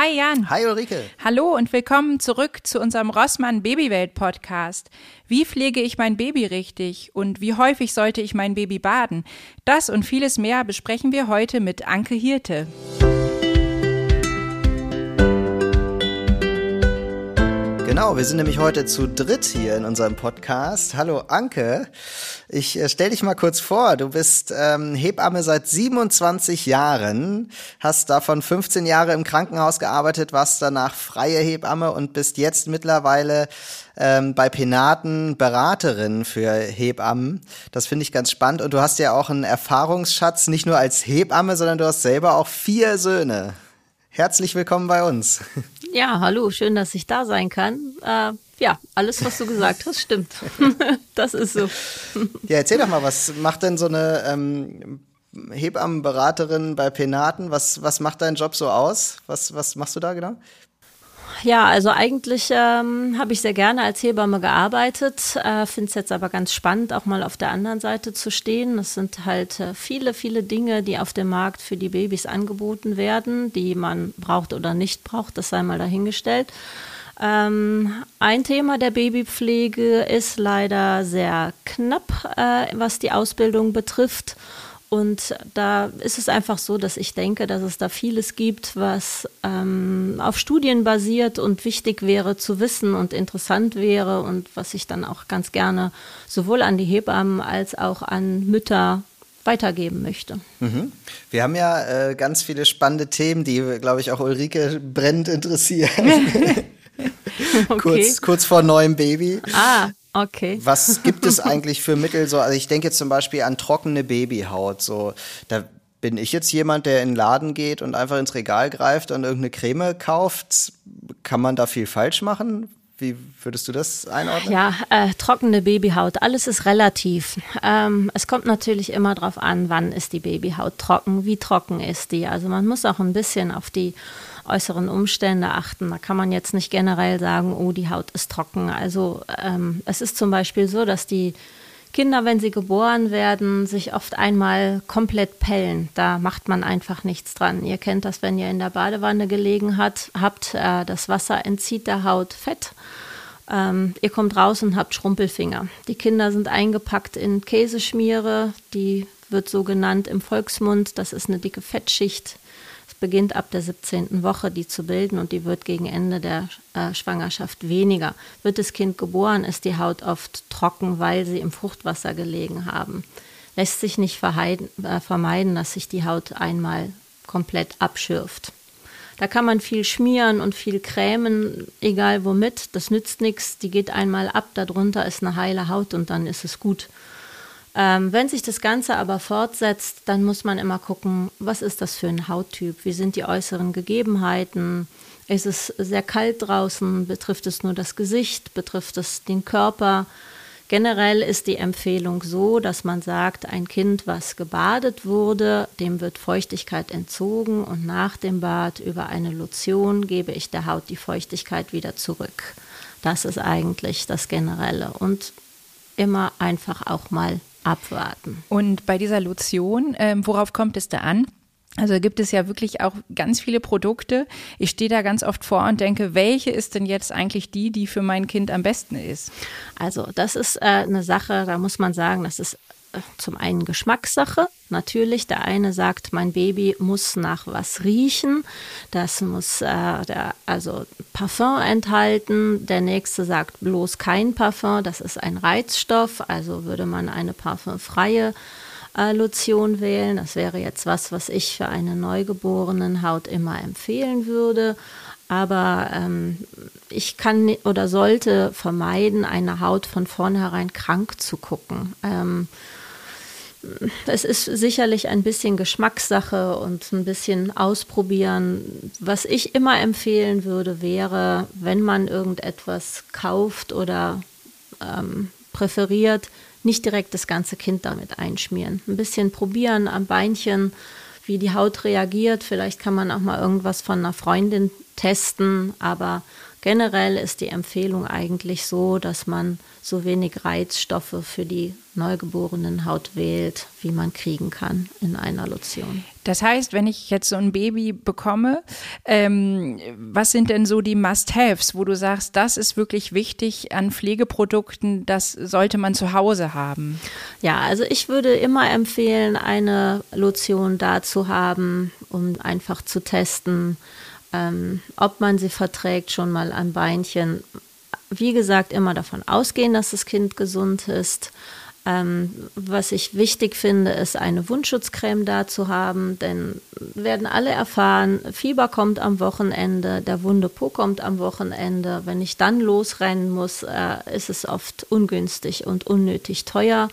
Hi Jan. Hi Ulrike. Hallo und willkommen zurück zu unserem Rossmann Babywelt Podcast. Wie pflege ich mein Baby richtig und wie häufig sollte ich mein Baby baden? Das und vieles mehr besprechen wir heute mit Anke Hirte. Genau, wir sind nämlich heute zu dritt hier in unserem Podcast. Hallo Anke, ich äh, stell dich mal kurz vor. Du bist ähm, Hebamme seit 27 Jahren, hast davon 15 Jahre im Krankenhaus gearbeitet, warst danach freie Hebamme und bist jetzt mittlerweile ähm, bei Penaten Beraterin für Hebammen. Das finde ich ganz spannend. Und du hast ja auch einen Erfahrungsschatz, nicht nur als Hebamme, sondern du hast selber auch vier Söhne. Herzlich willkommen bei uns. Ja, hallo, schön, dass ich da sein kann. Äh, ja, alles, was du gesagt hast, stimmt. das ist so. Ja, erzähl doch mal, was macht denn so eine ähm, Hebammenberaterin bei Penaten? Was, was macht dein Job so aus? Was, was machst du da genau? Ja, also eigentlich ähm, habe ich sehr gerne als Hebamme gearbeitet, äh, finde es jetzt aber ganz spannend, auch mal auf der anderen Seite zu stehen. Es sind halt äh, viele, viele Dinge, die auf dem Markt für die Babys angeboten werden, die man braucht oder nicht braucht, das sei mal dahingestellt. Ähm, ein Thema der Babypflege ist leider sehr knapp, äh, was die Ausbildung betrifft. Und da ist es einfach so, dass ich denke, dass es da vieles gibt, was ähm, auf Studien basiert und wichtig wäre zu wissen und interessant wäre und was ich dann auch ganz gerne sowohl an die Hebammen als auch an Mütter weitergeben möchte. Mhm. Wir haben ja äh, ganz viele spannende Themen, die, glaube ich, auch Ulrike brennend interessieren. okay. kurz, kurz vor neuem Baby. Ah, Okay. Was gibt es eigentlich für Mittel? So, also ich denke jetzt zum Beispiel an trockene Babyhaut. So, da bin ich jetzt jemand, der in den Laden geht und einfach ins Regal greift und irgendeine Creme kauft. Kann man da viel falsch machen? Wie würdest du das einordnen? Ja, äh, trockene Babyhaut, alles ist relativ. Ähm, es kommt natürlich immer darauf an, wann ist die Babyhaut trocken, wie trocken ist die. Also man muss auch ein bisschen auf die äußeren Umstände achten. Da kann man jetzt nicht generell sagen, oh, die Haut ist trocken. Also ähm, es ist zum Beispiel so, dass die Kinder, wenn sie geboren werden, sich oft einmal komplett pellen. Da macht man einfach nichts dran. Ihr kennt das, wenn ihr in der Badewanne gelegen hat, habt, äh, das Wasser entzieht der Haut Fett. Ähm, ihr kommt raus und habt Schrumpelfinger. Die Kinder sind eingepackt in Käseschmiere, die wird so genannt im Volksmund. Das ist eine dicke Fettschicht beginnt ab der 17. Woche, die zu bilden und die wird gegen Ende der äh, Schwangerschaft weniger. Wird das Kind geboren, ist die Haut oft trocken, weil sie im Fruchtwasser gelegen haben. Lässt sich nicht äh, vermeiden, dass sich die Haut einmal komplett abschürft. Da kann man viel schmieren und viel cremen, egal womit. Das nützt nichts. Die geht einmal ab, darunter ist eine heile Haut und dann ist es gut. Ähm, wenn sich das Ganze aber fortsetzt, dann muss man immer gucken, was ist das für ein Hauttyp? Wie sind die äußeren Gegebenheiten? Ist es sehr kalt draußen? Betrifft es nur das Gesicht? Betrifft es den Körper? Generell ist die Empfehlung so, dass man sagt, ein Kind, was gebadet wurde, dem wird Feuchtigkeit entzogen und nach dem Bad über eine Lotion gebe ich der Haut die Feuchtigkeit wieder zurück. Das ist eigentlich das Generelle und immer einfach auch mal abwarten. Und bei dieser Lotion, ähm, worauf kommt es da an? Also gibt es ja wirklich auch ganz viele Produkte. Ich stehe da ganz oft vor und denke, welche ist denn jetzt eigentlich die, die für mein Kind am besten ist? Also das ist äh, eine Sache, da muss man sagen, das ist zum einen Geschmackssache. Natürlich, der eine sagt, mein Baby muss nach was riechen. Das muss äh, der, also Parfum enthalten. Der nächste sagt bloß kein Parfum. Das ist ein Reizstoff. Also würde man eine parfumfreie äh, Lotion wählen. Das wäre jetzt was, was ich für eine neugeborenen Haut immer empfehlen würde. Aber ähm, ich kann oder sollte vermeiden, eine Haut von vornherein krank zu gucken. Ähm, es ist sicherlich ein bisschen Geschmackssache und ein bisschen ausprobieren. Was ich immer empfehlen würde, wäre, wenn man irgendetwas kauft oder ähm, präferiert, nicht direkt das ganze Kind damit einschmieren. Ein bisschen probieren am Beinchen, wie die Haut reagiert. Vielleicht kann man auch mal irgendwas von einer Freundin testen, aber generell ist die Empfehlung eigentlich so, dass man so wenig Reizstoffe für die neugeborenen Haut wählt, wie man kriegen kann in einer Lotion. Das heißt, wenn ich jetzt so ein Baby bekomme, ähm, was sind denn so die Must-Haves, wo du sagst, das ist wirklich wichtig an Pflegeprodukten, das sollte man zu Hause haben? Ja, also ich würde immer empfehlen, eine Lotion da zu haben, um einfach zu testen, ähm, ob man sie verträgt, schon mal an Beinchen. Wie gesagt, immer davon ausgehen, dass das Kind gesund ist. Ähm, was ich wichtig finde, ist eine Wundschutzcreme da zu haben, denn werden alle erfahren, Fieber kommt am Wochenende, der wunde Po kommt am Wochenende. Wenn ich dann losrennen muss, äh, ist es oft ungünstig und unnötig teuer.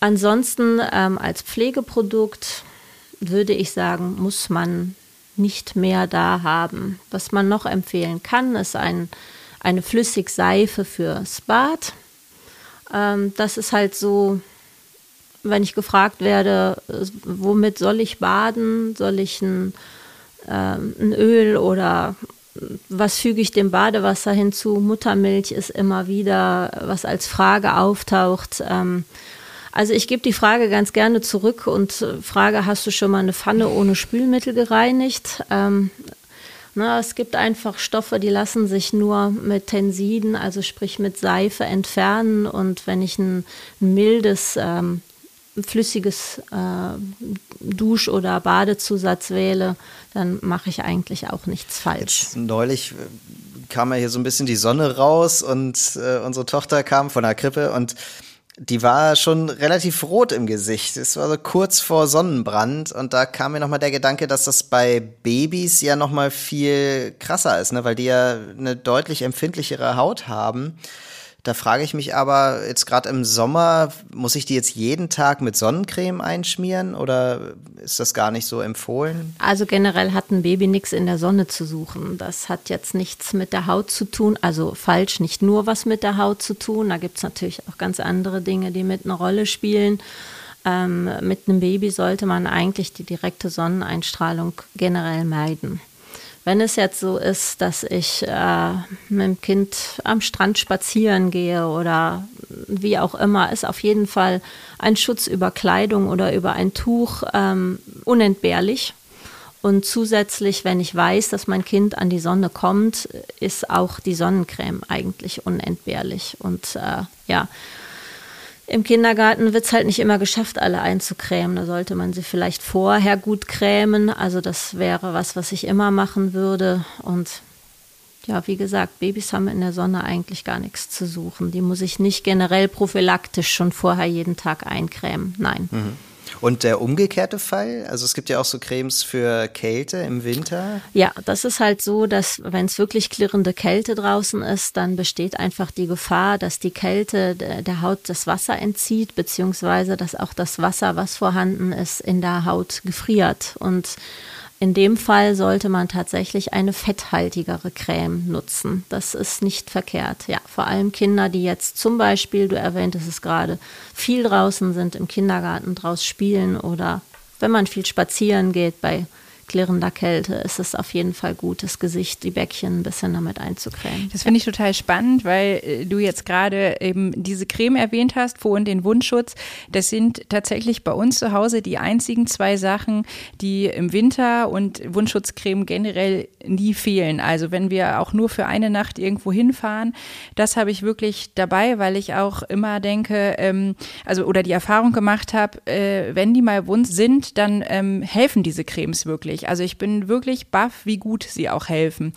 Ansonsten ähm, als Pflegeprodukt würde ich sagen, muss man nicht mehr da haben. Was man noch empfehlen kann, ist ein, eine Flüssigseife fürs Bad. Ähm, das ist halt so, wenn ich gefragt werde, womit soll ich baden? Soll ich ein, ähm, ein Öl oder was füge ich dem Badewasser hinzu? Muttermilch ist immer wieder, was als Frage auftaucht. Ähm, also ich gebe die Frage ganz gerne zurück und frage, hast du schon mal eine Pfanne ohne Spülmittel gereinigt? Ähm, na, es gibt einfach Stoffe, die lassen sich nur mit Tensiden, also sprich mit Seife entfernen. Und wenn ich ein, ein mildes, ähm, flüssiges äh, Dusch- oder Badezusatz wähle, dann mache ich eigentlich auch nichts falsch. Jetzt neulich äh, kam ja hier so ein bisschen die Sonne raus und äh, unsere Tochter kam von der Krippe und die war schon relativ rot im Gesicht. Es war so kurz vor Sonnenbrand und da kam mir nochmal der Gedanke, dass das bei Babys ja nochmal viel krasser ist, ne? weil die ja eine deutlich empfindlichere Haut haben. Da frage ich mich aber, jetzt gerade im Sommer, muss ich die jetzt jeden Tag mit Sonnencreme einschmieren oder ist das gar nicht so empfohlen? Also generell hat ein Baby nichts in der Sonne zu suchen. Das hat jetzt nichts mit der Haut zu tun. Also falsch, nicht nur was mit der Haut zu tun. Da gibt es natürlich auch ganz andere Dinge, die mit einer Rolle spielen. Ähm, mit einem Baby sollte man eigentlich die direkte Sonneneinstrahlung generell meiden. Wenn es jetzt so ist, dass ich äh, mit dem Kind am Strand spazieren gehe oder wie auch immer, ist auf jeden Fall ein Schutz über Kleidung oder über ein Tuch ähm, unentbehrlich. Und zusätzlich, wenn ich weiß, dass mein Kind an die Sonne kommt, ist auch die Sonnencreme eigentlich unentbehrlich. Und äh, ja, im Kindergarten wird es halt nicht immer geschafft, alle einzucremen. Da sollte man sie vielleicht vorher gut cremen. Also das wäre was, was ich immer machen würde. Und ja, wie gesagt, Babys haben in der Sonne eigentlich gar nichts zu suchen. Die muss ich nicht generell prophylaktisch schon vorher jeden Tag eincremen. Nein. Mhm. Und der umgekehrte Fall? Also es gibt ja auch so Cremes für Kälte im Winter. Ja, das ist halt so, dass wenn es wirklich klirrende Kälte draußen ist, dann besteht einfach die Gefahr, dass die Kälte der Haut das Wasser entzieht, beziehungsweise dass auch das Wasser, was vorhanden ist, in der Haut gefriert. Und in dem Fall sollte man tatsächlich eine fetthaltigere Creme nutzen. Das ist nicht verkehrt. Ja, vor allem Kinder, die jetzt zum Beispiel, du erwähntest es gerade, viel draußen sind, im Kindergarten draus spielen oder wenn man viel spazieren geht bei klirrender Kälte ist es auf jeden Fall gut, das Gesicht, die Bäckchen ein bisschen damit einzucremen. Das finde ich total spannend, weil äh, du jetzt gerade eben diese Creme erwähnt hast, Vor- und den Wundschutz. Das sind tatsächlich bei uns zu Hause die einzigen zwei Sachen, die im Winter und Wundschutzcreme generell nie fehlen. Also wenn wir auch nur für eine Nacht irgendwo hinfahren, das habe ich wirklich dabei, weil ich auch immer denke, ähm, also oder die Erfahrung gemacht habe, äh, wenn die mal wund sind, dann ähm, helfen diese Cremes wirklich wirklich. Also ich bin wirklich baff, wie gut sie auch helfen.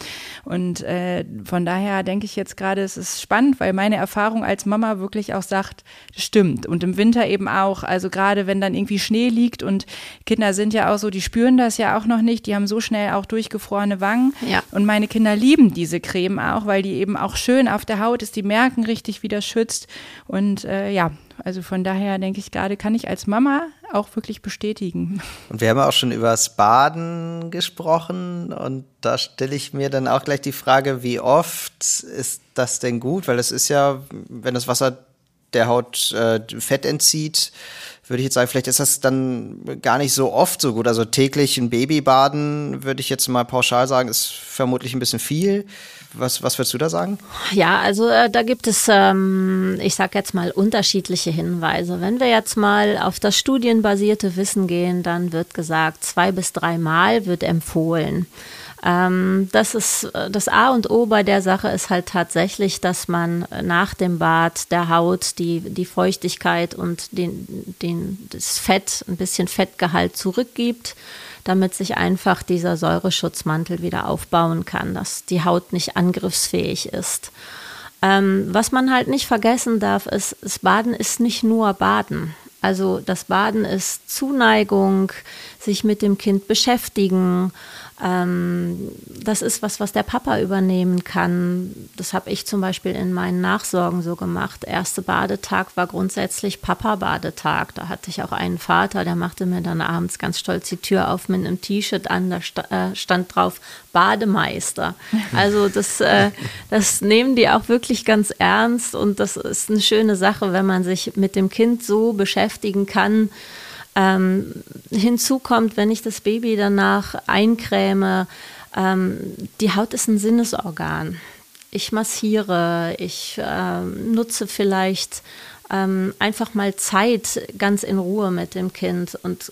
Und äh, von daher denke ich jetzt gerade, es ist spannend, weil meine Erfahrung als Mama wirklich auch sagt, stimmt. Und im Winter eben auch. Also gerade wenn dann irgendwie Schnee liegt und Kinder sind ja auch so, die spüren das ja auch noch nicht. Die haben so schnell auch durchgefrorene Wangen. Ja. Und meine Kinder lieben diese Creme auch, weil die eben auch schön auf der Haut ist. Die merken richtig, wie das schützt. Und äh, ja, also von daher denke ich gerade, kann ich als Mama auch wirklich bestätigen. Und wir haben auch schon über das Baden gesprochen und da stelle ich mir dann auch gleich die Frage, wie oft ist das denn gut? Weil es ist ja, wenn das Wasser der Haut äh, Fett entzieht, würde ich jetzt sagen, vielleicht ist das dann gar nicht so oft so gut. Also täglich ein Baby baden, würde ich jetzt mal pauschal sagen, ist vermutlich ein bisschen viel. Was, was würdest du da sagen? Ja, also äh, da gibt es, ähm, ich sage jetzt mal, unterschiedliche Hinweise. Wenn wir jetzt mal auf das studienbasierte Wissen gehen, dann wird gesagt, zwei bis dreimal wird empfohlen. Ähm, das ist äh, das A und O bei der Sache ist halt tatsächlich, dass man nach dem Bad der Haut die, die Feuchtigkeit und den, den, das Fett, ein bisschen Fettgehalt zurückgibt, damit sich einfach dieser Säureschutzmantel wieder aufbauen kann, dass die Haut nicht angriffsfähig ist. Ähm, was man halt nicht vergessen darf, ist, das Baden ist nicht nur Baden. Also das Baden ist Zuneigung, sich mit dem Kind beschäftigen, ähm, das ist was, was der Papa übernehmen kann. Das habe ich zum Beispiel in meinen Nachsorgen so gemacht. Erste Badetag war grundsätzlich Papa-Badetag. Da hatte ich auch einen Vater, der machte mir dann abends ganz stolz die Tür auf mit einem T-Shirt an. Da äh, stand drauf Bademeister. Also das, äh, das nehmen die auch wirklich ganz ernst und das ist eine schöne Sache, wenn man sich mit dem Kind so beschäftigen kann. Ähm, hinzu kommt, wenn ich das Baby danach eincreme, ähm, die Haut ist ein Sinnesorgan. Ich massiere, ich äh, nutze vielleicht ähm, einfach mal Zeit ganz in Ruhe mit dem Kind und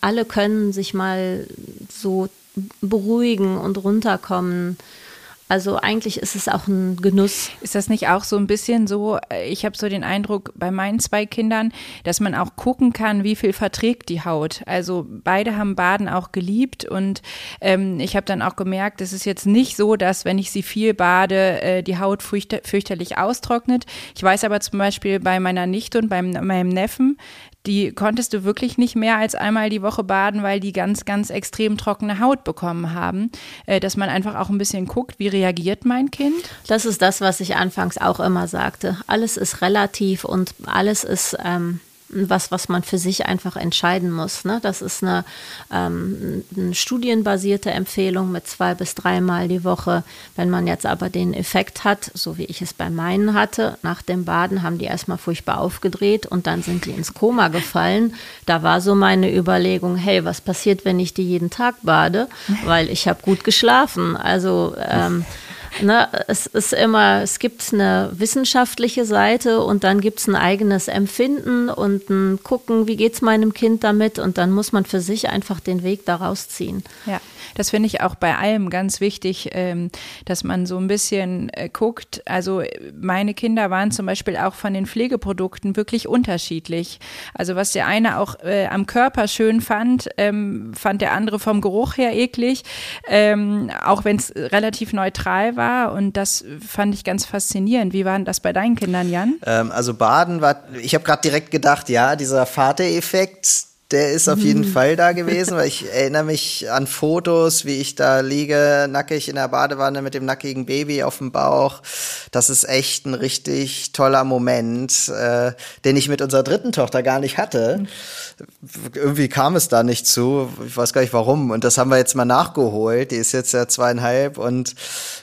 alle können sich mal so beruhigen und runterkommen. Also eigentlich ist es auch ein Genuss. Ist das nicht auch so ein bisschen so, äh, ich habe so den Eindruck bei meinen zwei Kindern, dass man auch gucken kann, wie viel verträgt die Haut. Also beide haben Baden auch geliebt und ähm, ich habe dann auch gemerkt, es ist jetzt nicht so, dass wenn ich sie viel bade, äh, die Haut fürchter fürchterlich austrocknet. Ich weiß aber zum Beispiel bei meiner Nichte und bei meinem Neffen, die konntest du wirklich nicht mehr als einmal die Woche baden, weil die ganz, ganz extrem trockene Haut bekommen haben. Äh, dass man einfach auch ein bisschen guckt, wie reagiert mein Kind. Das ist das, was ich anfangs auch immer sagte. Alles ist relativ und alles ist ähm, was, was man für sich einfach entscheiden muss. Ne? Das ist eine, ähm, eine studienbasierte Empfehlung mit zwei bis dreimal die Woche. Wenn man jetzt aber den Effekt hat, so wie ich es bei meinen hatte, nach dem Baden haben die erstmal furchtbar aufgedreht und dann sind die ins Koma gefallen. Da war so meine Überlegung, hey, was passiert, wenn ich die jeden Tag bade? Weil ich habe gut geschlafen. Also ähm, Ne, es ist immer, es gibt eine wissenschaftliche Seite und dann gibt es ein eigenes Empfinden und ein Gucken, wie geht es meinem Kind damit und dann muss man für sich einfach den Weg daraus ziehen. Ja. Das finde ich auch bei allem ganz wichtig, ähm, dass man so ein bisschen äh, guckt. Also meine Kinder waren zum Beispiel auch von den Pflegeprodukten wirklich unterschiedlich. Also was der eine auch äh, am Körper schön fand, ähm, fand der andere vom Geruch her eklig, ähm, auch wenn es relativ neutral war. Und das fand ich ganz faszinierend. Wie war das bei deinen Kindern, Jan? Ähm, also Baden war, ich habe gerade direkt gedacht, ja, dieser Vatereffekt, der ist auf jeden. Fall da gewesen, weil ich erinnere mich an Fotos, wie ich da liege, nackig in der Badewanne mit dem nackigen Baby auf dem Bauch. Das ist echt ein richtig toller Moment, äh, den ich mit unserer dritten Tochter gar nicht hatte. Irgendwie kam es da nicht zu. Ich weiß gar nicht warum. Und das haben wir jetzt mal nachgeholt. Die ist jetzt ja zweieinhalb und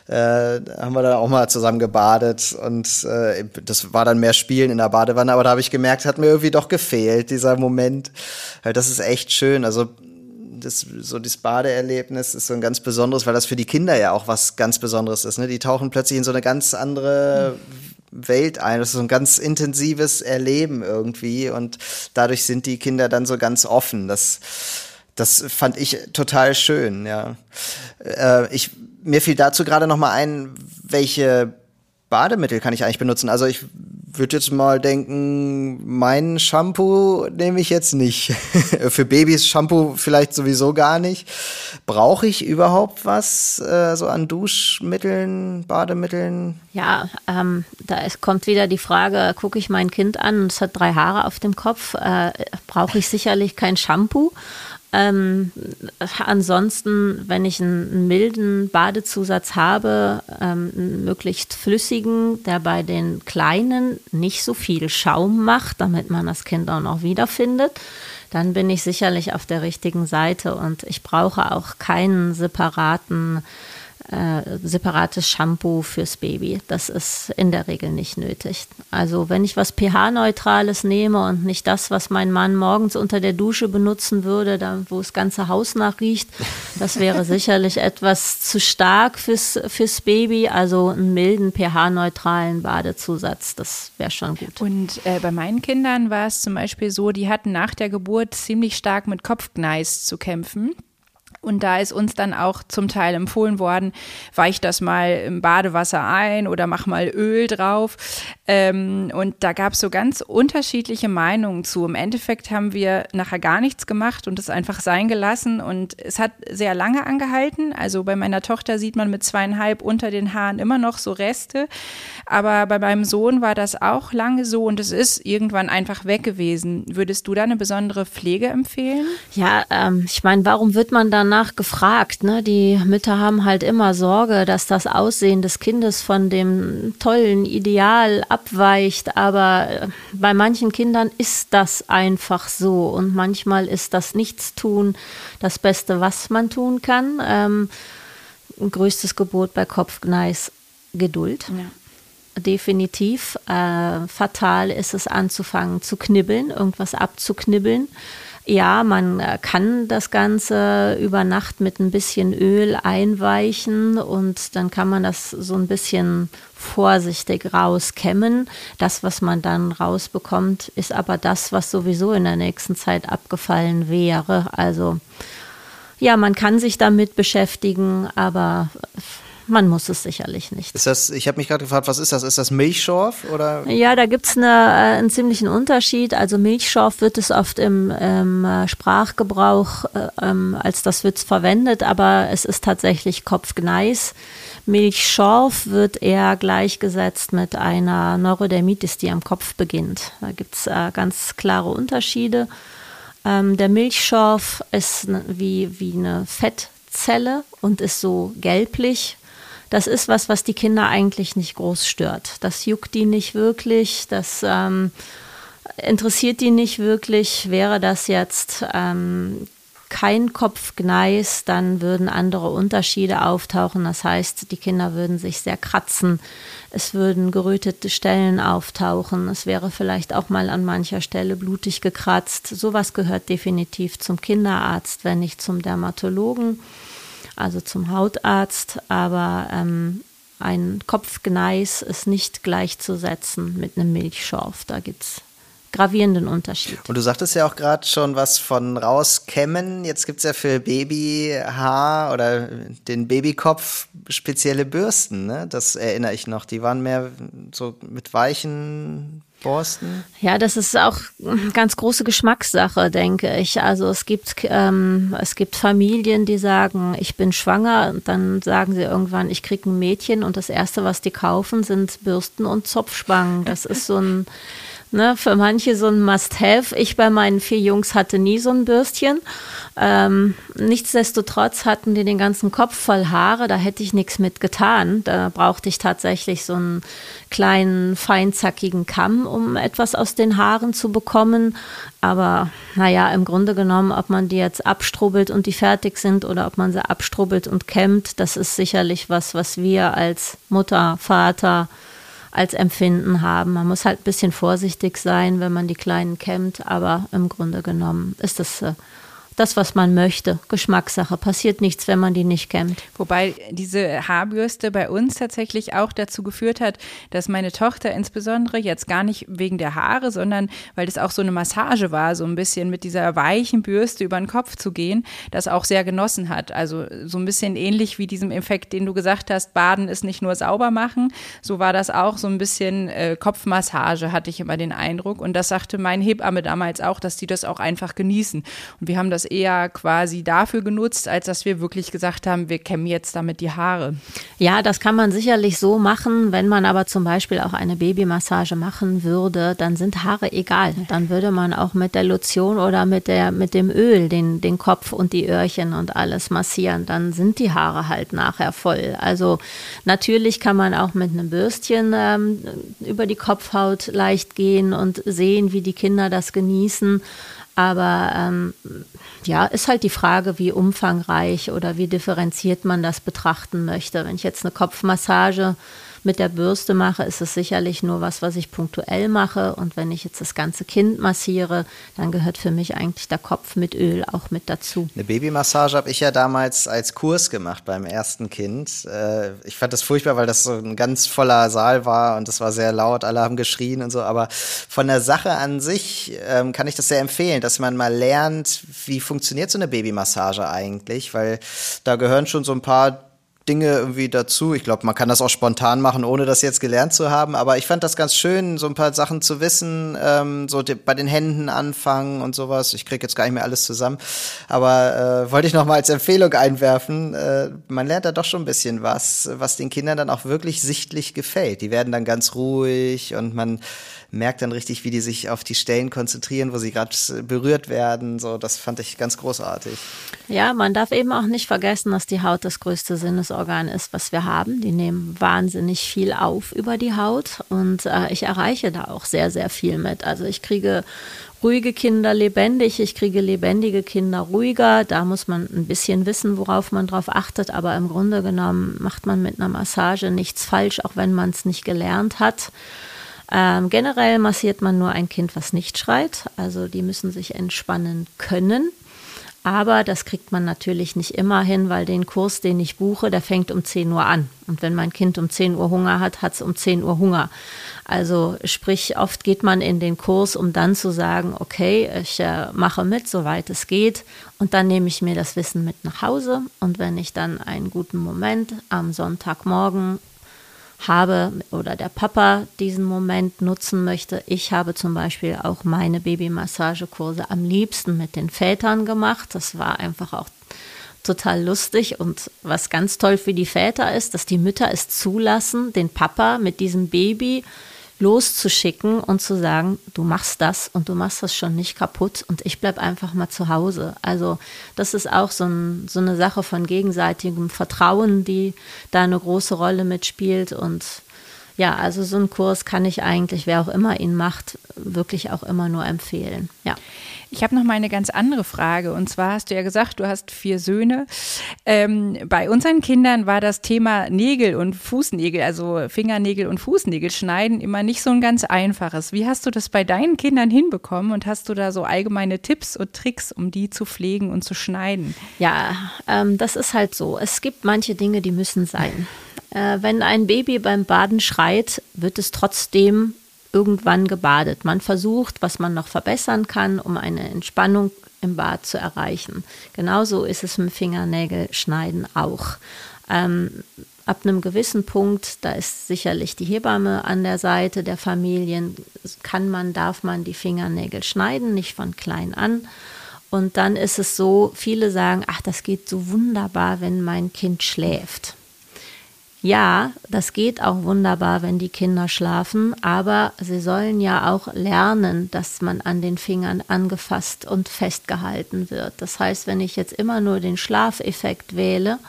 äh, haben wir dann auch mal zusammen gebadet. Und äh, das war dann mehr Spielen in der Badewanne. Aber da habe ich gemerkt, hat mir irgendwie doch gefehlt, dieser Moment. Das ist echt schön. Also das, so das Badeerlebnis ist so ein ganz besonderes, weil das für die Kinder ja auch was ganz Besonderes ist. Ne? Die tauchen plötzlich in so eine ganz andere Welt ein. Das ist so ein ganz intensives Erleben irgendwie und dadurch sind die Kinder dann so ganz offen. Das, das fand ich total schön, ja. Äh, ich, mir fiel dazu gerade noch mal ein, welche Bademittel kann ich eigentlich benutzen? Also ich würde jetzt mal denken, mein Shampoo nehme ich jetzt nicht. Für Babys Shampoo vielleicht sowieso gar nicht. Brauche ich überhaupt was äh, so an Duschmitteln, Bademitteln? Ja, ähm, da ist, kommt wieder die Frage, gucke ich mein Kind an es hat drei Haare auf dem Kopf, äh, brauche ich sicherlich kein Shampoo. Ähm, ansonsten, wenn ich einen, milden Badezusatz habe, ähm, einen möglichst flüssigen, der bei den Kleinen nicht so viel Schaum macht, damit man das Kind auch noch wiederfindet, dann bin ich sicherlich auf der richtigen Seite. Und ich brauche auch keinen separaten äh, separates Shampoo fürs Baby. Das ist in der Regel nicht nötig. Also wenn ich was pH-neutrales nehme und nicht das, was mein Mann morgens unter der Dusche benutzen würde, da, wo das ganze Haus nachriecht, das wäre sicherlich etwas zu stark fürs, fürs Baby. Also einen milden pH-neutralen Badezusatz, das wäre schon gut. Und äh, bei meinen Kindern war es zum Beispiel so, die hatten nach der Geburt ziemlich stark mit Kopfgneis zu kämpfen. Und da ist uns dann auch zum Teil empfohlen worden, weich das mal im Badewasser ein oder mach mal Öl drauf. Ähm, und da gab es so ganz unterschiedliche Meinungen zu. Im Endeffekt haben wir nachher gar nichts gemacht und es einfach sein gelassen. Und es hat sehr lange angehalten. Also bei meiner Tochter sieht man mit zweieinhalb unter den Haaren immer noch so Reste. Aber bei meinem Sohn war das auch lange so und es ist irgendwann einfach weg gewesen. Würdest du da eine besondere Pflege empfehlen? Ja, ähm, ich meine, warum wird man dann danach gefragt. Ne? Die Mütter haben halt immer Sorge, dass das Aussehen des Kindes von dem tollen Ideal abweicht. Aber äh, bei manchen Kindern ist das einfach so. Und manchmal ist das Nichtstun das Beste, was man tun kann. Ähm, größtes Gebot bei Kopfgneis, Geduld. Ja. Definitiv. Äh, fatal ist es anzufangen zu knibbeln, irgendwas abzuknibbeln. Ja, man äh, kann das Ganze über Nacht mit ein bisschen Öl einweichen und dann kann man das so ein bisschen vorsichtig rauskämmen. Das, was man dann rausbekommt, ist aber das, was sowieso in der nächsten Zeit abgefallen wäre. Also ja, man kann sich damit beschäftigen, aber man muss es sicherlich nicht. Ist das, ich habe mich gerade gefragt, was ist das? Ist das Milchschorf oder? Ja, da gibt es eine, äh, einen ziemlichen Unterschied. Also Milchschorf wird es oft im, im äh, Sprachgebrauch äh, ähm, als das wird verwendet, aber es ist tatsächlich Kopfgneis. Milchschorf wird eher gleichgesetzt mit einer Neurodermitis, die am Kopf beginnt. Da gibt es äh, ganz klare Unterschiede. Ähm, der Milchschorf ist wie, wie eine Fettzelle und ist so gelblich das ist was, was die Kinder eigentlich nicht groß stört. Das juckt die nicht wirklich, das ähm, interessiert die nicht wirklich. Wäre das jetzt ähm, kein Kopfgneis, dann würden andere Unterschiede auftauchen. Das heißt, die Kinder würden sich sehr kratzen. Es würden gerötete Stellen auftauchen. Es wäre vielleicht auch mal an mancher Stelle blutig gekratzt. Sowas gehört definitiv zum Kinderarzt, wenn nicht zum Dermatologen also zum Hautarzt, aber ähm, ein Kopfgneis ist nicht gleichzusetzen mit einem Milchschorf. Da gibt es gravierenden Unterschied. Und du sagtest ja auch gerade schon was von rauskämmen. Jetzt gibt es ja für Babyhaar oder den Babykopf spezielle Bürsten. Ne? Das erinnere ich noch. Die waren mehr so mit weichen Borsten? Ja, das ist auch eine ganz große Geschmackssache, denke ich. Also es gibt, ähm, es gibt Familien, die sagen, ich bin schwanger und dann sagen sie irgendwann, ich kriege ein Mädchen und das Erste, was die kaufen, sind Bürsten und Zopfspangen. Das ist so ein Ne, für manche so ein Must-Have. Ich bei meinen vier Jungs hatte nie so ein Bürstchen. Ähm, nichtsdestotrotz hatten die den ganzen Kopf voll Haare, da hätte ich nichts mit getan. Da brauchte ich tatsächlich so einen kleinen, feinzackigen Kamm, um etwas aus den Haaren zu bekommen. Aber naja, im Grunde genommen, ob man die jetzt abstrubbelt und die fertig sind oder ob man sie abstrubbelt und kämmt, das ist sicherlich was, was wir als Mutter, Vater, als Empfinden haben. Man muss halt ein bisschen vorsichtig sein, wenn man die Kleinen kämmt, aber im Grunde genommen ist das äh, das, was man möchte. Geschmackssache. Passiert nichts, wenn man die nicht kennt. Wobei diese Haarbürste bei uns tatsächlich auch dazu geführt hat, dass meine Tochter insbesondere jetzt gar nicht wegen der Haare, sondern weil das auch so eine Massage war, so ein bisschen mit dieser weichen Bürste über den Kopf zu gehen, das auch sehr genossen hat. Also so ein bisschen ähnlich wie diesem Effekt, den du gesagt hast, Baden ist nicht nur sauber machen. So war das auch so ein bisschen äh, Kopfmassage, hatte ich immer den Eindruck. Und das sagte mein Hebamme damals auch, dass die das auch einfach genießen. Und wir haben das eher quasi dafür genutzt, als dass wir wirklich gesagt haben, wir kämmen jetzt damit die Haare. Ja, das kann man sicherlich so machen. Wenn man aber zum Beispiel auch eine Babymassage machen würde, dann sind Haare egal. Dann würde man auch mit der Lotion oder mit, der, mit dem Öl den, den Kopf und die Öhrchen und alles massieren. Dann sind die Haare halt nachher voll. Also natürlich kann man auch mit einem Bürstchen ähm, über die Kopfhaut leicht gehen und sehen, wie die Kinder das genießen. Aber ähm, ja, ist halt die Frage, wie umfangreich oder wie differenziert man das betrachten möchte. Wenn ich jetzt eine Kopfmassage mit der Bürste mache, ist es sicherlich nur was, was ich punktuell mache. Und wenn ich jetzt das ganze Kind massiere, dann gehört für mich eigentlich der Kopf mit Öl auch mit dazu. Eine Babymassage habe ich ja damals als Kurs gemacht beim ersten Kind. Äh, ich fand das furchtbar, weil das so ein ganz voller Saal war und es war sehr laut, alle haben geschrien und so. Aber von der Sache an sich ähm, kann ich das sehr empfehlen, dass man mal lernt, wie funktioniert so eine Babymassage eigentlich, weil da gehören schon so ein paar Dinge irgendwie dazu. Ich glaube, man kann das auch spontan machen, ohne das jetzt gelernt zu haben. Aber ich fand das ganz schön, so ein paar Sachen zu wissen, ähm, so bei den Händen anfangen und sowas. Ich kriege jetzt gar nicht mehr alles zusammen. Aber äh, wollte ich noch mal als Empfehlung einwerfen. Äh, man lernt da doch schon ein bisschen was, was den Kindern dann auch wirklich sichtlich gefällt. Die werden dann ganz ruhig und man merkt dann richtig, wie die sich auf die Stellen konzentrieren, wo sie gerade berührt werden. So, das fand ich ganz großartig. Ja, man darf eben auch nicht vergessen, dass die Haut das größte Sinnesorgan ist, was wir haben. Die nehmen wahnsinnig viel auf über die Haut und äh, ich erreiche da auch sehr, sehr viel mit. Also ich kriege ruhige Kinder lebendig, ich kriege lebendige Kinder ruhiger. Da muss man ein bisschen wissen, worauf man drauf achtet, aber im Grunde genommen macht man mit einer Massage nichts falsch, auch wenn man es nicht gelernt hat. Ähm, generell massiert man nur ein Kind, was nicht schreit. Also die müssen sich entspannen können. Aber das kriegt man natürlich nicht immer hin, weil den Kurs, den ich buche, der fängt um 10 Uhr an. Und wenn mein Kind um 10 Uhr Hunger hat, hat es um 10 Uhr Hunger. Also sprich, oft geht man in den Kurs, um dann zu sagen, okay, ich äh, mache mit, soweit es geht. Und dann nehme ich mir das Wissen mit nach Hause. Und wenn ich dann einen guten Moment am Sonntagmorgen habe oder der Papa diesen Moment nutzen möchte. Ich habe zum Beispiel auch meine Babymassagekurse am liebsten mit den Vätern gemacht. Das war einfach auch total lustig und was ganz toll für die Väter ist, dass die Mütter es zulassen, den Papa mit diesem Baby loszuschicken und zu sagen, du machst das und du machst das schon nicht kaputt und ich bleibe einfach mal zu Hause. Also das ist auch so, ein, so eine Sache von gegenseitigem Vertrauen, die da eine große Rolle mitspielt und ja, also so einen Kurs kann ich eigentlich, wer auch immer ihn macht, wirklich auch immer nur empfehlen. Ja. Ich habe noch mal eine ganz andere Frage. Und zwar hast du ja gesagt, du hast vier Söhne. Ähm, bei unseren Kindern war das Thema Nägel und Fußnägel, also Fingernägel und Fußnägel schneiden, immer nicht so ein ganz einfaches. Wie hast du das bei deinen Kindern hinbekommen? Und hast du da so allgemeine Tipps und Tricks, um die zu pflegen und zu schneiden? Ja, ähm, das ist halt so. Es gibt manche Dinge, die müssen sein. Äh, wenn ein Baby beim Baden schreit, wird es trotzdem irgendwann gebadet. Man versucht, was man noch verbessern kann, um eine Entspannung im Bad zu erreichen. Genauso ist es mit Fingernägelschneiden auch. Ähm, ab einem gewissen Punkt, da ist sicherlich die Hebamme an der Seite der Familien, kann man, darf man die Fingernägel schneiden, nicht von klein an. Und dann ist es so, viele sagen, ach, das geht so wunderbar, wenn mein Kind schläft. Ja, das geht auch wunderbar, wenn die Kinder schlafen, aber sie sollen ja auch lernen, dass man an den Fingern angefasst und festgehalten wird. Das heißt, wenn ich jetzt immer nur den Schlafeffekt wähle,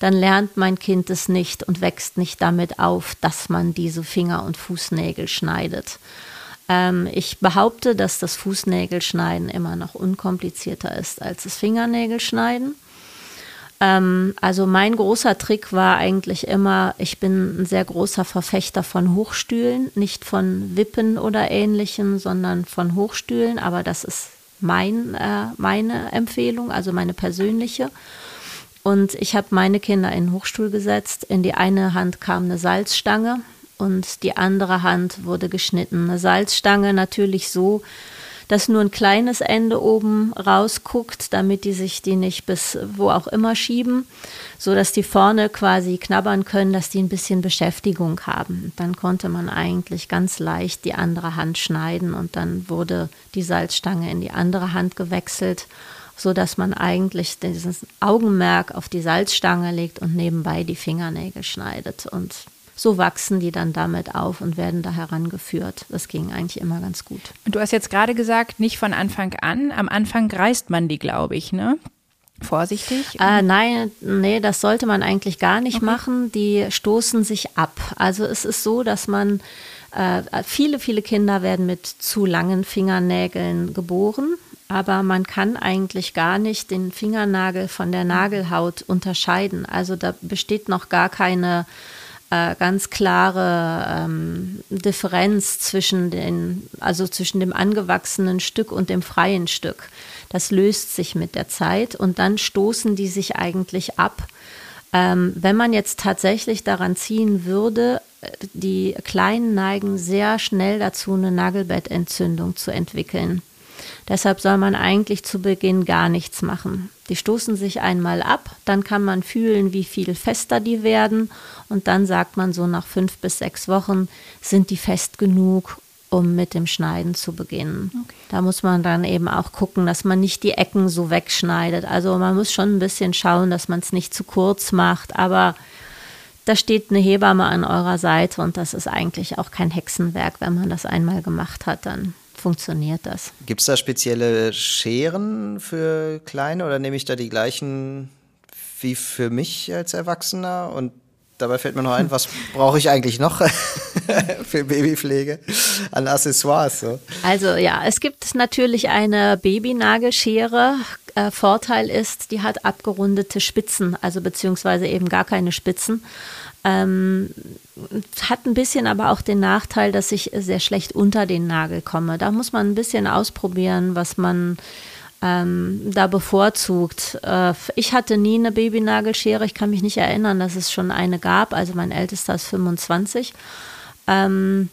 dann lernt mein Kind es nicht und wächst nicht damit auf, dass man diese Finger- und Fußnägel schneidet. Ähm, ich behaupte, dass das Fußnägelschneiden immer noch unkomplizierter ist als das Fingernägelschneiden. Ähm, also mein großer Trick war eigentlich immer, ich bin ein sehr großer Verfechter von Hochstühlen, nicht von Wippen oder ähnlichem, sondern von Hochstühlen, aber das ist mein, äh, meine Empfehlung, also meine persönliche. Und ich habe meine Kinder in den Hochstuhl gesetzt. In die eine Hand kam eine Salzstange und die andere Hand wurde geschnitten. Eine Salzstange natürlich so, dass nur ein kleines Ende oben rausguckt, damit die sich die nicht bis wo auch immer schieben, so dass die vorne quasi knabbern können, dass die ein bisschen Beschäftigung haben. Dann konnte man eigentlich ganz leicht die andere Hand schneiden und dann wurde die Salzstange in die andere Hand gewechselt so dass man eigentlich dieses Augenmerk auf die Salzstange legt und nebenbei die Fingernägel schneidet. Und so wachsen die dann damit auf und werden da herangeführt. Das ging eigentlich immer ganz gut. Und du hast jetzt gerade gesagt, nicht von Anfang an. Am Anfang reißt man die, glaube ich, ne? Vorsichtig? Äh, nein, nee, das sollte man eigentlich gar nicht okay. machen. Die stoßen sich ab. Also es ist so, dass man äh, viele, viele Kinder werden mit zu langen Fingernägeln geboren. aber man kann eigentlich gar nicht den Fingernagel von der Nagelhaut unterscheiden. Also da besteht noch gar keine äh, ganz klare ähm, Differenz zwischen den, also zwischen dem angewachsenen Stück und dem freien Stück. Das löst sich mit der Zeit und dann stoßen die sich eigentlich ab. Ähm, wenn man jetzt tatsächlich daran ziehen würde, äh, die Kleinen neigen sehr schnell dazu, eine Nagelbettentzündung zu entwickeln. Deshalb soll man eigentlich zu Beginn gar nichts machen. Die stoßen sich einmal ab, dann kann man fühlen, wie viel fester die werden und dann sagt man so nach fünf bis sechs Wochen sind die fest genug, um mit dem Schneiden zu beginnen. Okay. Da muss man dann eben auch gucken, dass man nicht die Ecken so wegschneidet. Also man muss schon ein bisschen schauen, dass man es nicht zu kurz macht, aber da steht eine Hebamme an eurer Seite und das ist eigentlich auch kein Hexenwerk, wenn man das einmal gemacht hat, dann funktioniert das. Gibt es da spezielle Scheren für Kleine oder nehme ich da die gleichen wie für mich als Erwachsener? Und dabei fällt mir noch ein, was brauche ich eigentlich noch für Babypflege an Accessoires? So? Also ja, es gibt natürlich eine Babynagelschere. Äh, Vorteil ist, die hat abgerundete Spitzen, also beziehungsweise eben gar keine Spitzen. Ähm, hat ein bisschen aber auch den Nachteil, dass ich sehr schlecht unter den Nagel komme. Da muss man ein bisschen ausprobieren, was man ähm, da bevorzugt. Äh, ich hatte nie eine Babynagelschere. Ich kann mich nicht erinnern, dass es schon eine gab. Also mein ältester ist 25. Ähm,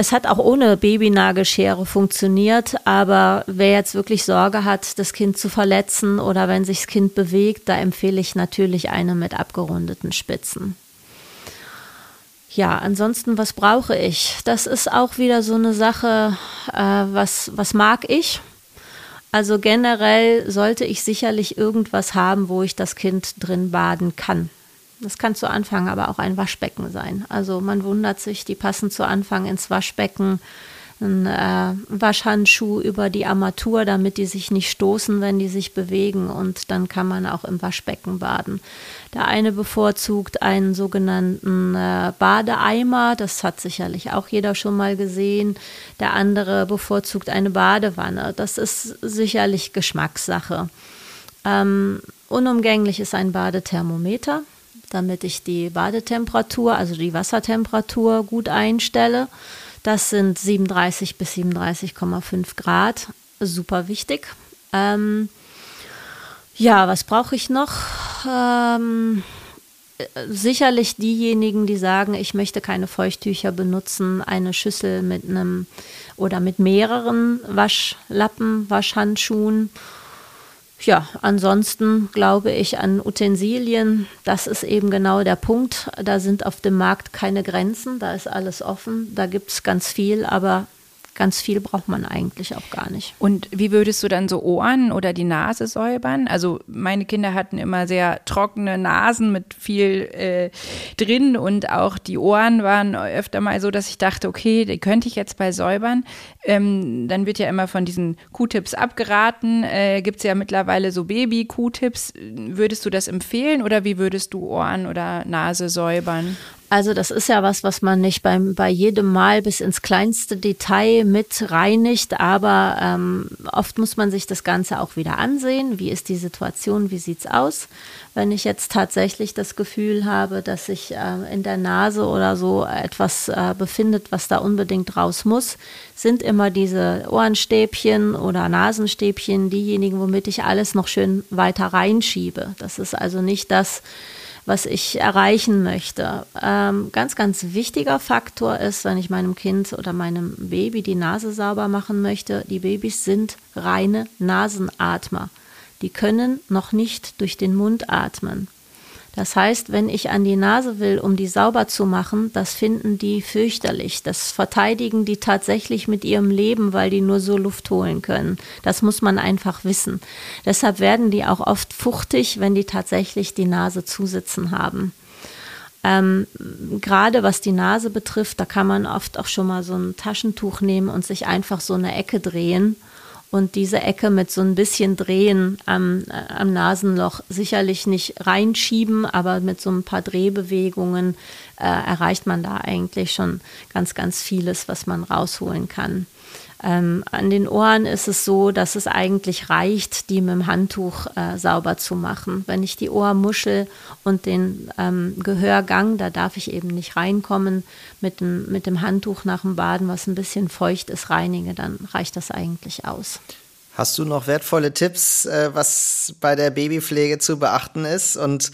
es hat auch ohne Babynagelschere funktioniert, aber wer jetzt wirklich Sorge hat, das Kind zu verletzen oder wenn sich das Kind bewegt, da empfehle ich natürlich eine mit abgerundeten Spitzen. Ja, ansonsten, was brauche ich? Das ist auch wieder so eine Sache, äh, was, was mag ich? Also generell sollte ich sicherlich irgendwas haben, wo ich das Kind drin baden kann. Das kann zu Anfang aber auch ein Waschbecken sein. Also man wundert sich, die passen zu Anfang ins Waschbecken. Ein äh, Waschhandschuh über die Armatur, damit die sich nicht stoßen, wenn die sich bewegen. Und dann kann man auch im Waschbecken baden. Der eine bevorzugt einen sogenannten äh, Badeeimer. Das hat sicherlich auch jeder schon mal gesehen. Der andere bevorzugt eine Badewanne. Das ist sicherlich Geschmackssache. Ähm, unumgänglich ist ein Badethermometer damit ich die Badetemperatur, also die Wassertemperatur gut einstelle. Das sind 37 bis 37,5 Grad. Super wichtig. Ähm, ja, was brauche ich noch? Ähm, sicherlich diejenigen, die sagen, ich möchte keine Feuchttücher benutzen, eine Schüssel mit einem oder mit mehreren Waschlappen, Waschhandschuhen ja, ansonsten glaube ich an Utensilien. Das ist eben genau der Punkt. Da sind auf dem Markt keine Grenzen, da ist alles offen, da gibt es ganz viel, aber ganz viel braucht man eigentlich auch gar nicht. Und wie würdest du dann so Ohren oder die Nase säubern? Also meine Kinder hatten immer sehr trockene Nasen mit viel äh, drin und auch die Ohren waren öfter mal so, dass ich dachte, okay, die könnte ich jetzt bei säubern. Ähm, dann wird ja immer von diesen Q-Tips abgeraten. Äh, Gibt es ja mittlerweile so Baby-Q-Tips. Würdest du das empfehlen oder wie würdest du Ohren oder Nase säubern? Also das ist ja was, was man nicht beim, bei jedem Mal bis ins kleinste Detail mit reinigt, aber ähm, oft muss man sich das Ganze auch wieder ansehen. Wie ist die Situation? Wie sieht's aus? Wenn ich jetzt tatsächlich das Gefühl habe, dass sich äh, in der Nase oder so etwas äh, befindet, was da unbedingt raus muss, sind immer diese Ohrenstäbchen oder Nasenstäbchen diejenigen, womit ich alles noch schön weiter reinschiebe. Das ist also nicht das, was ich erreichen möchte. Ähm, ganz, ganz wichtiger Faktor ist, wenn ich meinem Kind oder meinem Baby die Nase sauber machen möchte, die Babys sind reine Nasenatmer. Die können noch nicht durch den Mund atmen. Das heißt, wenn ich an die Nase will, um die sauber zu machen, das finden die fürchterlich. Das verteidigen die tatsächlich mit ihrem Leben, weil die nur so Luft holen können. Das muss man einfach wissen. Deshalb werden die auch oft fuchtig, wenn die tatsächlich die Nase zusitzen haben. Ähm, Gerade was die Nase betrifft, da kann man oft auch schon mal so ein Taschentuch nehmen und sich einfach so eine Ecke drehen und diese Ecke mit so ein bisschen Drehen am, äh, am Nasenloch sicherlich nicht reinschieben, aber mit so ein paar Drehbewegungen äh, erreicht man da eigentlich schon ganz, ganz vieles, was man rausholen kann. Ähm, an den Ohren ist es so, dass es eigentlich reicht, die mit dem Handtuch äh, sauber zu machen. Wenn ich die Ohrmuschel und den ähm, Gehörgang, da darf ich eben nicht reinkommen, mit dem, mit dem Handtuch nach dem Baden, was ein bisschen feucht ist, reinige, dann reicht das eigentlich aus. Hast du noch wertvolle Tipps, äh, was bei der Babypflege zu beachten ist? Und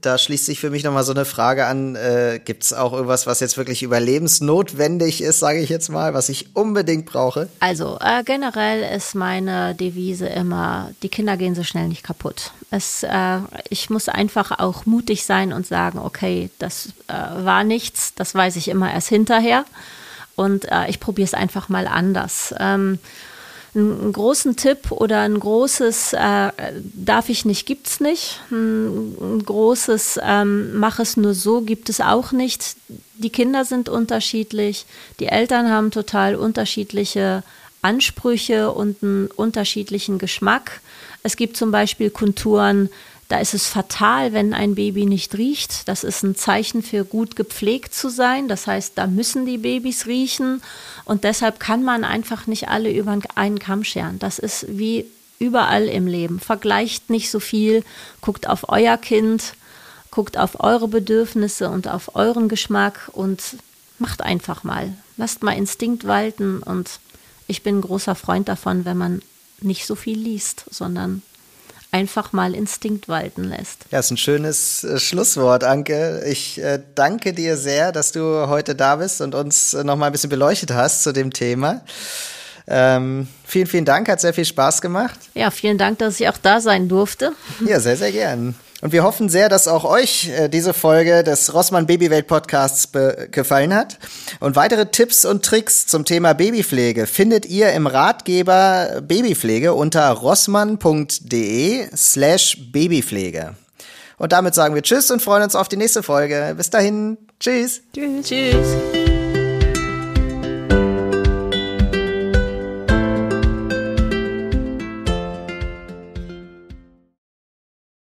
da schließt sich für mich nochmal so eine Frage an, äh, gibt es auch irgendwas, was jetzt wirklich überlebensnotwendig ist, sage ich jetzt mal, was ich unbedingt brauche? Also äh, generell ist meine Devise immer, die Kinder gehen so schnell nicht kaputt. Es, äh, ich muss einfach auch mutig sein und sagen, okay, das äh, war nichts, das weiß ich immer erst hinterher und äh, ich probiere es einfach mal anders. Ähm, einen großen Tipp oder ein großes äh, darf ich nicht, gibt es nicht. Ein, ein großes ähm, mach es nur so gibt es auch nicht. Die Kinder sind unterschiedlich, die Eltern haben total unterschiedliche Ansprüche und einen unterschiedlichen Geschmack. Es gibt zum Beispiel Konturen, da ist es fatal, wenn ein Baby nicht riecht. Das ist ein Zeichen für gut gepflegt zu sein. Das heißt, da müssen die Babys riechen. Und deshalb kann man einfach nicht alle über einen Kamm scheren. Das ist wie überall im Leben. Vergleicht nicht so viel, guckt auf euer Kind, guckt auf eure Bedürfnisse und auf euren Geschmack und macht einfach mal. Lasst mal Instinkt walten und ich bin ein großer Freund davon, wenn man nicht so viel liest, sondern einfach mal Instinkt walten lässt. Ja, ist ein schönes äh, Schlusswort, Anke. Ich äh, danke dir sehr, dass du heute da bist und uns äh, noch mal ein bisschen beleuchtet hast zu dem Thema. Ähm, vielen, vielen Dank, hat sehr viel Spaß gemacht. Ja, vielen Dank, dass ich auch da sein durfte. Ja, sehr, sehr gern. Und wir hoffen sehr, dass auch euch äh, diese Folge des Rossmann Babywelt Podcasts gefallen hat. Und weitere Tipps und Tricks zum Thema Babypflege findet ihr im Ratgeber Babypflege unter rossmann.de slash Babypflege. Und damit sagen wir Tschüss und freuen uns auf die nächste Folge. Bis dahin. Tschüss. Tschüss. Tschüss.